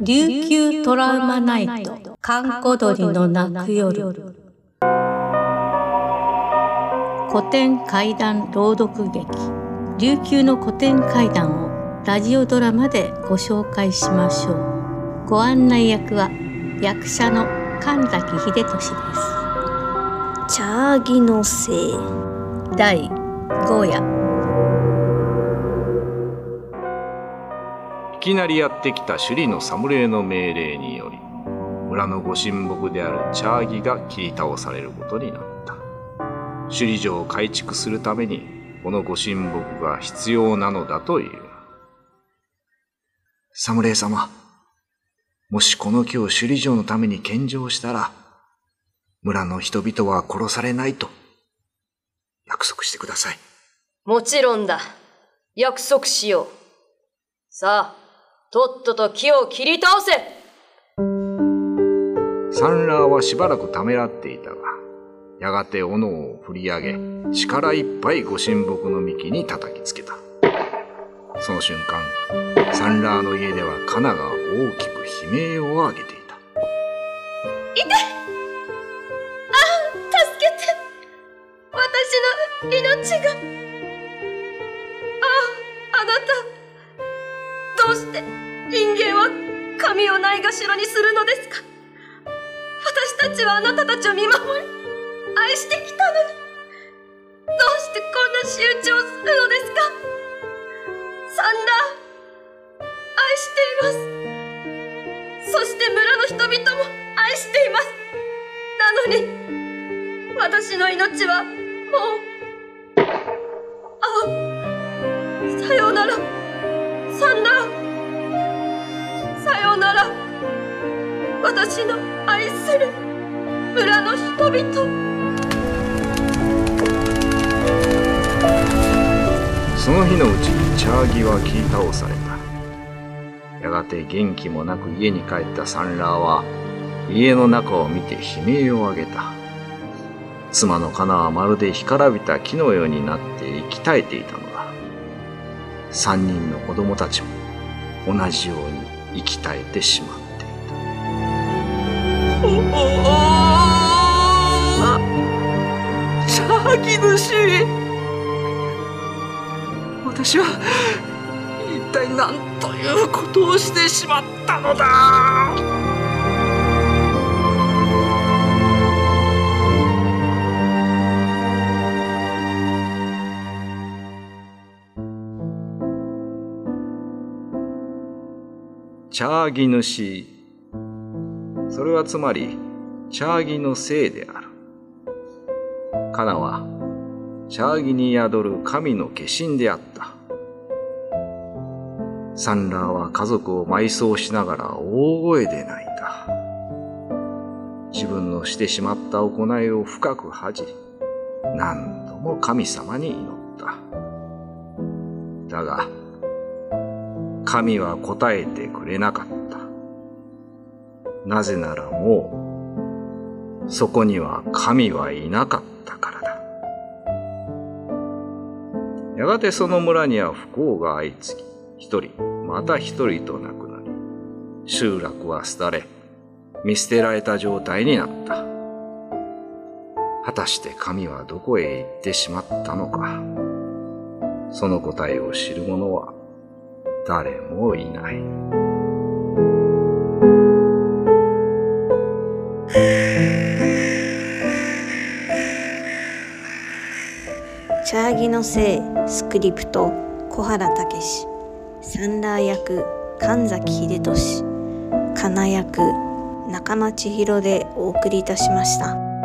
琉球トラウマナイト、閑古鳥の泣く夜。古典怪談朗読劇、琉球の古典怪談をラジオドラマでご紹介しましょう。ご案内役は役者の神崎秀俊です。チャーギのせい第5夜きなりやってきた首里の侍の命令により村のご神木であるチャーギが切り倒されることになった。首里城を改築するためにこのご神木が必要なのだという。侍様もしこの木を首里城のために献上したら村の人々は殺されないと約束してください。もちろんだ。約束しよう。さあとっとと木を切り倒せ。サンラーはしばらくためらっていたがやがて斧を振り上げ力いっぱいご神木の幹に叩きつけた。その瞬間サンラーの家ではカナが大きく悲鳴を上げていた。痛い。あ助けて。私の命が。あああなたどうして人間は神をないがしろにするのですか？私たちはあなたたちを見守り愛してきたのにどうしてこんな仕打ちをするのですか？サンダー愛しています。そして村の人々も愛しています。なのに私の命はもうあさようなら。私の愛する村の人々。その日のうちにチャーギは切り倒された。やがて元気もなく家に帰ったサンラーは家の中を見て悲鳴を上げた。妻のカナはまるで干からびた木のようになって息絶えていたのだ。三人の子供たちも同じように息絶えてしまった。チャーギ主私は一体何ということをしてしまったのだ。チャーギ主それはつまりチャーギのせいである。カナはチャーギに宿る神の化身であった。サンラーは家族を埋葬しながら大声で泣いた。自分のしてしまった行いを深く恥じ何度も神様に祈った。だが神は答えてくれなかった。なぜならもう、そこには神はいなかったからだ。やがてその村には不幸が相次ぎ、一人、また一人と亡くなり、集落は廃れ、見捨てられた状態になった。果たして神はどこへ行ってしまったのか。その答えを知る者は誰もいない。チャーギのせいスクリプト小原武史サンラー役神崎秀俊かな役中間千尋でお送りいたしました。